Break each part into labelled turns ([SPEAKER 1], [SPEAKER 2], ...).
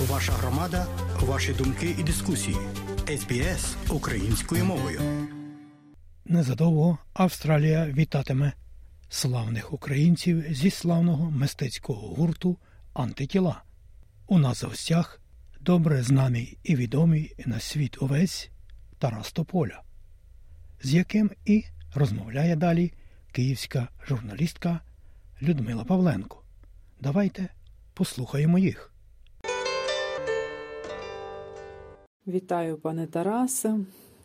[SPEAKER 1] Ваша громада, ваші думки і дискусії. СБС українською мовою.
[SPEAKER 2] Незадовго Австралія вітатиме славних українців зі славного мистецького гурту Антитіла. У нас в гостях добре знаний і відомий на світ увесь Тарас Тополя, з яким і розмовляє далі київська журналістка Людмила Павленко. Давайте послухаємо їх.
[SPEAKER 3] Вітаю, пане Тарасе.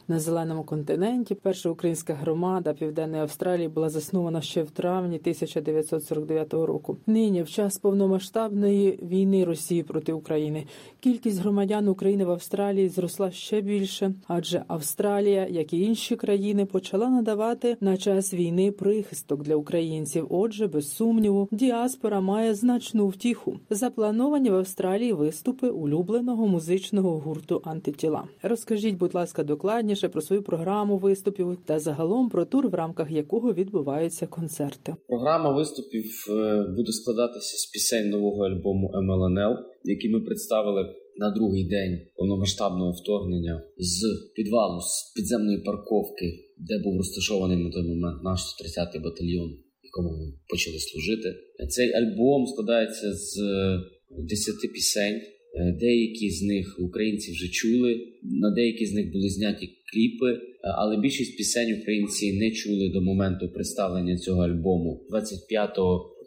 [SPEAKER 3] На зеленому континенті перша українська громада Південної Австралії була заснована ще в травні 1949 року. Нині, в час повномасштабної війни Росії проти України, кількість громадян України в Австралії зросла ще більше, адже Австралія, як і інші країни, почала надавати на час війни прихисток для українців. Отже, без сумніву, діаспора має значну втіху. Заплановані в Австралії виступи улюбленого музичного гурту антитіла. Розкажіть, будь ласка, докладніше про свою програму виступів та загалом про тур, в рамках якого відбуваються концерти.
[SPEAKER 4] Програма виступів е, буде складатися з пісень нового альбому MLNL, який ми представили на другий день повномасштабного вторгнення з підвалу з підземної парковки, де був розташований на той момент наш 130-й батальйон, якому ми почали служити. Цей альбом складається з 10 е, пісень. Е, деякі з них українці вже чули, на деякі з них були зняті кліпи, е, але більшість пісень українці не чули до моменту представлення цього альбому 25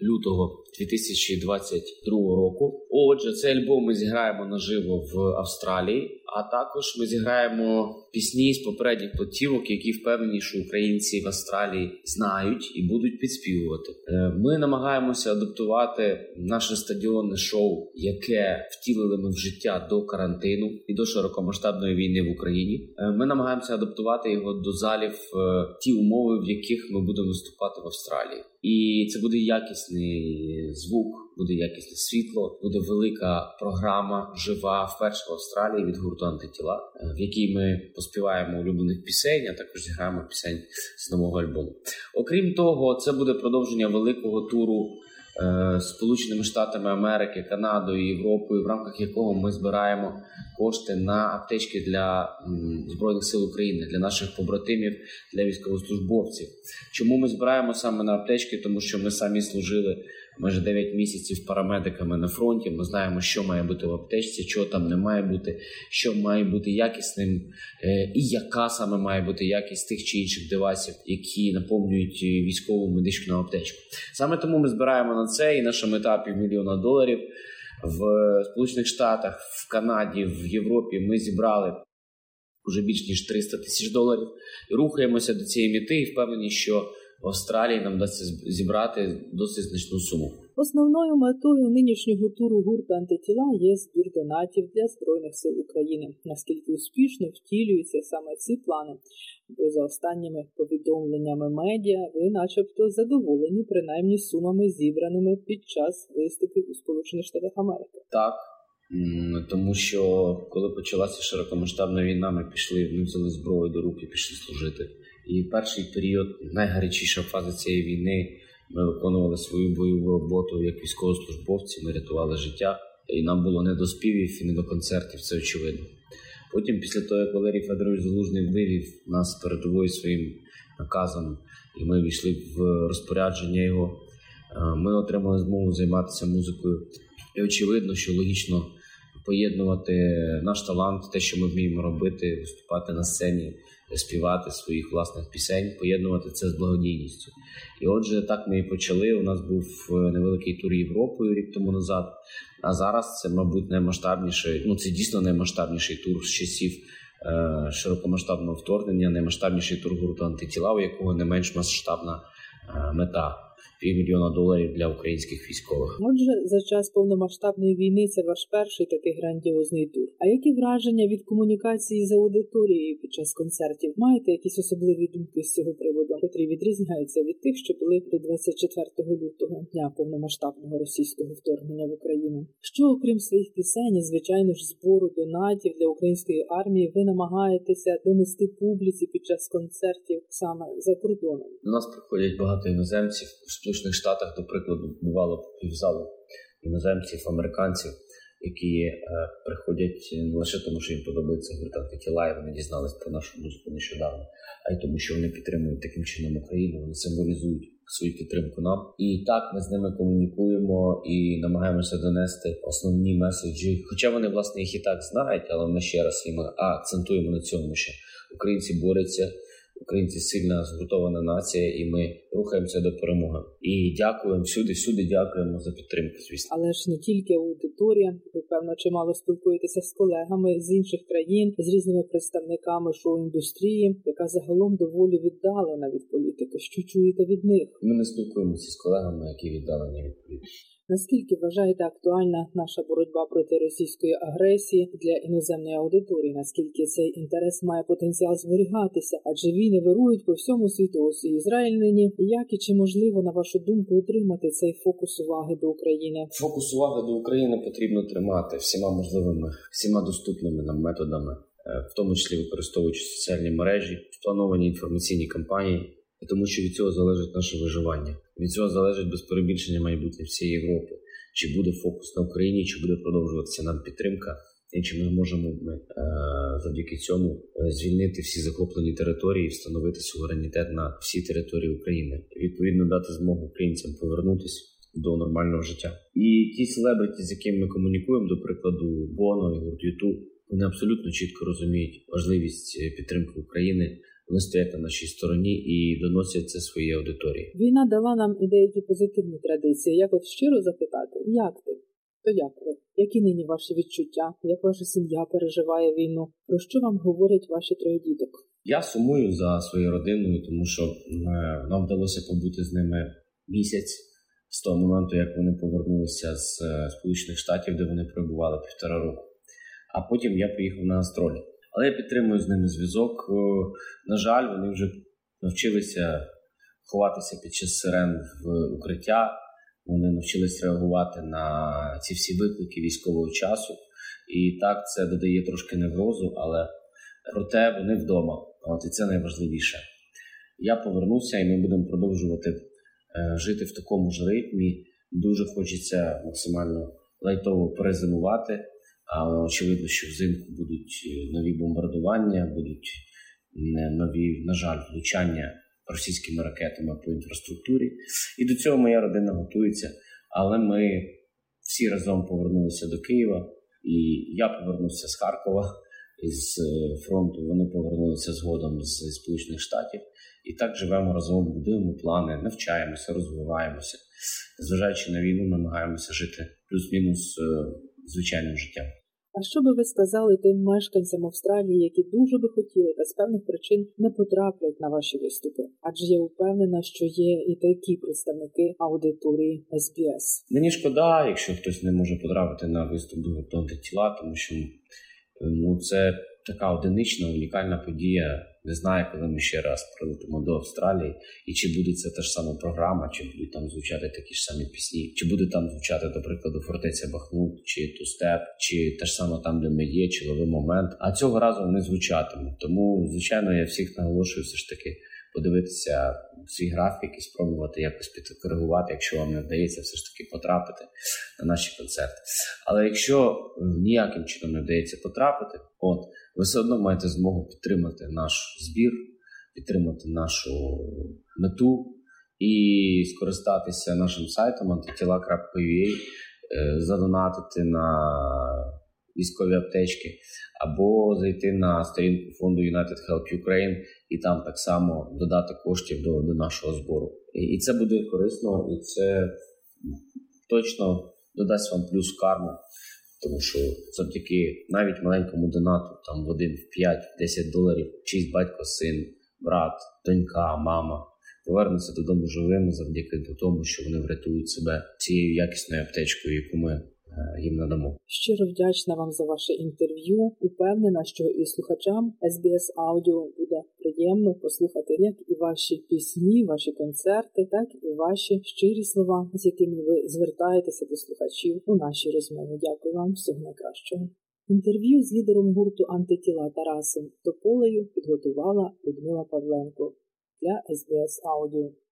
[SPEAKER 4] лютого 2022 року. Отже, цей альбом ми зіграємо наживо в Австралії. А також ми зіграємо пісні з попередніх платівок, які впевнені, що українці в Австралії знають і будуть підспівувати. Е, ми намагаємося адаптувати наше стадіонне шоу, яке втілили ми в життя до карантину і до широкомасштабної війни в Україні. Е, ми намагаємося адаптувати його до залів е, ті умови, в яких ми будемо виступати в Австралії. І це буде якісний звук, буде якісне світло, буде велика програма жива вперше в Австралії від гурту антитіла, е, в якій ми поспіваємо улюблених пісень, а також зіграємо пісень з нового альбому. Окрім того, це буде продовження великого туру. Е, Сполученими Штатами Америки, Канадою, Європою, в рамках якого ми збираємо кошти на аптечки для збройних сил України, для наших побратимів, для військовослужбовців. Чому ми збираємо саме на аптечки? Тому що ми самі служили майже 9 місяців парамедиками на фронті. Ми знаємо, що має бути в аптечці, що там не має бути, що має бути якісним, е, і яка саме має бути якість тих чи інших девайсів, які наповнюють військову медичну аптечку. Саме тому ми збираємо на це, і наша мета півмільйона доларів в Сполучених Штатах, в Канаді, в Європі. Ми зібрали. Уже більш ніж 300 тисяч доларів рухаємося до цієї мети, і впевнені, що в Австралії нам вдасться зібрати досить значну суму.
[SPEAKER 3] Основною метою нинішнього туру гурту антитіла є збір донатів для збройних сил України. Наскільки успішно втілюються саме ці плани? Бо за останніми повідомленнями медіа, ви, начебто, задоволені принаймні сумами зібраними під час виступів у Сполучених Штатах Америки.
[SPEAKER 4] Так. Тому що коли почалася широкомасштабна війна, ми пішли, взяли зброю до рук і пішли служити. І перший період, найгарячіша фаза цієї війни, ми виконували свою бойову роботу як військовослужбовці. Ми рятували життя, і нам було не до співів і не до концертів. Це очевидно. Потім, після того, як Валерій Федорович Залужний вивів нас передовою своїм наказом, і ми війшли в розпорядження його, е, ми отримали змогу займатися музикою. І очевидно, що логічно поєднувати наш талант, те, що ми вміємо робити, виступати на сцені співати своїх власних пісень, поєднувати це з благодійністю. І отже, так ми і почали. У нас був е, невеликий тур Європою рік тому назад. А зараз це, мабуть, наймасштабніший. Ну це дійсно наймасштабніший тур з часів е, широкомасштабного вторгнення, наймасштабніший тур гурту антитіла, у якого не менш масштабна е, мета півмільйона доларів для українських військових.
[SPEAKER 3] Отже, за час повномасштабної війни це ваш перший такий грандіозний тур. А які враження від комунікації з аудиторією під час концертів? Маєте якісь особливі думки з цього приводу, котрі відрізняються від тих, що були до 24 лютого дня повномасштабного російського вторгнення в Україну? Що окрім своїх пісень, і, звичайно ж, збору донатів для української армії, ви намагаєтеся донести публіці під час концертів саме за кордоном?
[SPEAKER 4] До нас приходять багато іноземців. Сполучених Штатах, до прикладу, бувало півзалу іноземців, американців. які е, приходять не лише тому, що їм подобається гурт антитіла, і вони дізнались про нашу музику нещодавно, а й тому, що вони підтримують таким чином Україну, вони символізують свою підтримку нам. І так ми з ними комунікуємо і намагаємося донести основні меседжі. Хоча вони власне їх і так знають, але ми ще раз їм акцентуємо на цьому, що українці борються. Українці сильна згуртована нація, і ми рухаємося до перемоги. І дякуємо всюди, всюди дякуємо за підтримку. Звісно,
[SPEAKER 3] але ж не тільки аудиторія. Ви певно чимало спілкуєтеся з колегами з інших країн, з різними представниками шоу-індустрії, яка загалом доволі віддалена від політики. Що чуєте від них?
[SPEAKER 4] Ми не спілкуємося з колегами, які віддалені від політики.
[SPEAKER 3] Наскільки вважаєте актуальна наша боротьба проти російської агресії для іноземної аудиторії? Наскільки цей інтерес має потенціал зберігатися? Адже війни вирують по всьому світу, ось і Ізраїль нині. Як і чи можливо на вашу думку отримати цей фокус уваги до України?
[SPEAKER 4] Фокус уваги до України потрібно тримати всіма можливими, всіма доступними нам методами, е, в тому числі використовуючи соціальні мережі, сплановані інформаційні кампанії тому що від цього залежить наше виживання. Від цього залежить без перебільшення майбутнє всієї Європи. Чи буде фокус на Україні, чи буде продовжуватися нам підтримка, і чи ми можемо ми, е, завдяки цьому е, звільнити всі захоплені території, і встановити суверенітет на всі території України, відповідно дати змогу українцям повернутися до нормального життя. І ті селебриті, з якими ми комунікуємо, до прикладу, Боно і гурт Ютуб, вони абсолютно чітко розуміють важливість е, підтримки України. Вони стоять на нашій стороні і доносять це своїй аудиторії.
[SPEAKER 3] Війна дала нам і деякі позитивні традиції. Як от щиро запитати, як ти? То як ви? Які нині ваші відчуття? Як ваша сім'я переживає війну? Про що вам говорять ваші троє діток?
[SPEAKER 4] Я сумую за своєю родиною, тому що е, нам вдалося побути з ними місяць з того моменту, як вони повернулися з е, Сполучених Штатів, де вони перебували півтора року. А потім я поїхав на гастролі. Але я підтримую з ними зв'язок. Е, на жаль, вони вже навчилися ховатися під час сирен в укриття. Вони навчились реагувати на ці всі виклики військового часу. І так це додає трошки неврозу, але проте вони вдома. От і це найважливіше. Я повернуся, і ми будемо продовжувати е, жити в такому ж ритмі. Дуже хочеться максимально лайтово перезимувати. Очевидно, що взимку будуть е, нові бомбардування, будуть нові, на жаль, влучання російськими ракетами по інфраструктурі. І до цього моя родина готується. Але ми всі разом повернулися до Києва, і я повернувся з Харкова із е, фронту. Вони повернулися згодом з Сполучених Штатів. І так живемо разом, будуємо плани, навчаємося, розвиваємося. Зважаючи на війну, намагаємося жити плюс-мінус е, звичайним життям.
[SPEAKER 3] А що би ви сказали тим мешканцям Австралії, які дуже би хотіли та з певних причин не потраплять на ваші виступи? Адже я впевнена, що є і такі представники аудиторії СБС.
[SPEAKER 4] Мені шкода, якщо хтось не може потрапити на виступ до тіла, тому що ну це така одинична унікальна подія. Не знаю, коли ми ще раз прилетимо до Австралії, і чи буде це та ж сама програма, чи будуть там звучати такі ж самі пісні, чи буде там звучати, до прикладу, фортеця Бахмут, чи Тустеп, чи те ж саме там, де ми є, чи ловий момент. А цього разу вони звучатимуть. Тому, звичайно, я всіх наголошую все ж таки подивитися свій графік і спробувати якось підкоригувати, якщо вам не вдається все ж таки потрапити на наші концерти. Але якщо ніяким чином не вдається потрапити, от ви все одно маєте змогу підтримати наш збір, підтримати нашу мету і скористатися нашим сайтом antitila.ua, е, задонатити на військові аптечки, або зайти на сторінку фонду United Help Ukraine і там так само додати коштів до, до нашого збору. І, і це буде корисно, і це точно додасть вам плюс карму. Тому що завдяки навіть маленькому донату, там в один, в 5-10 доларів, чийсь батько, син, брат, донька, мама повернуться додому живими завдяки тому, що вони врятують себе цією якісною аптечкою, яку ми їм надамо.
[SPEAKER 3] Щиро вдячна вам за ваше інтерв'ю. Упевнена, що і слухачам SBS Audio буде приємно послухати як і ваші пісні, ваші концерти, так і ваші щирі слова, з якими ви звертаєтеся до слухачів у нашій розмові. Дякую вам, всього найкращого. Інтерв'ю з лідером гурту антитіла Тарасом Тополею підготувала Людмила Павленко для SBS Audio.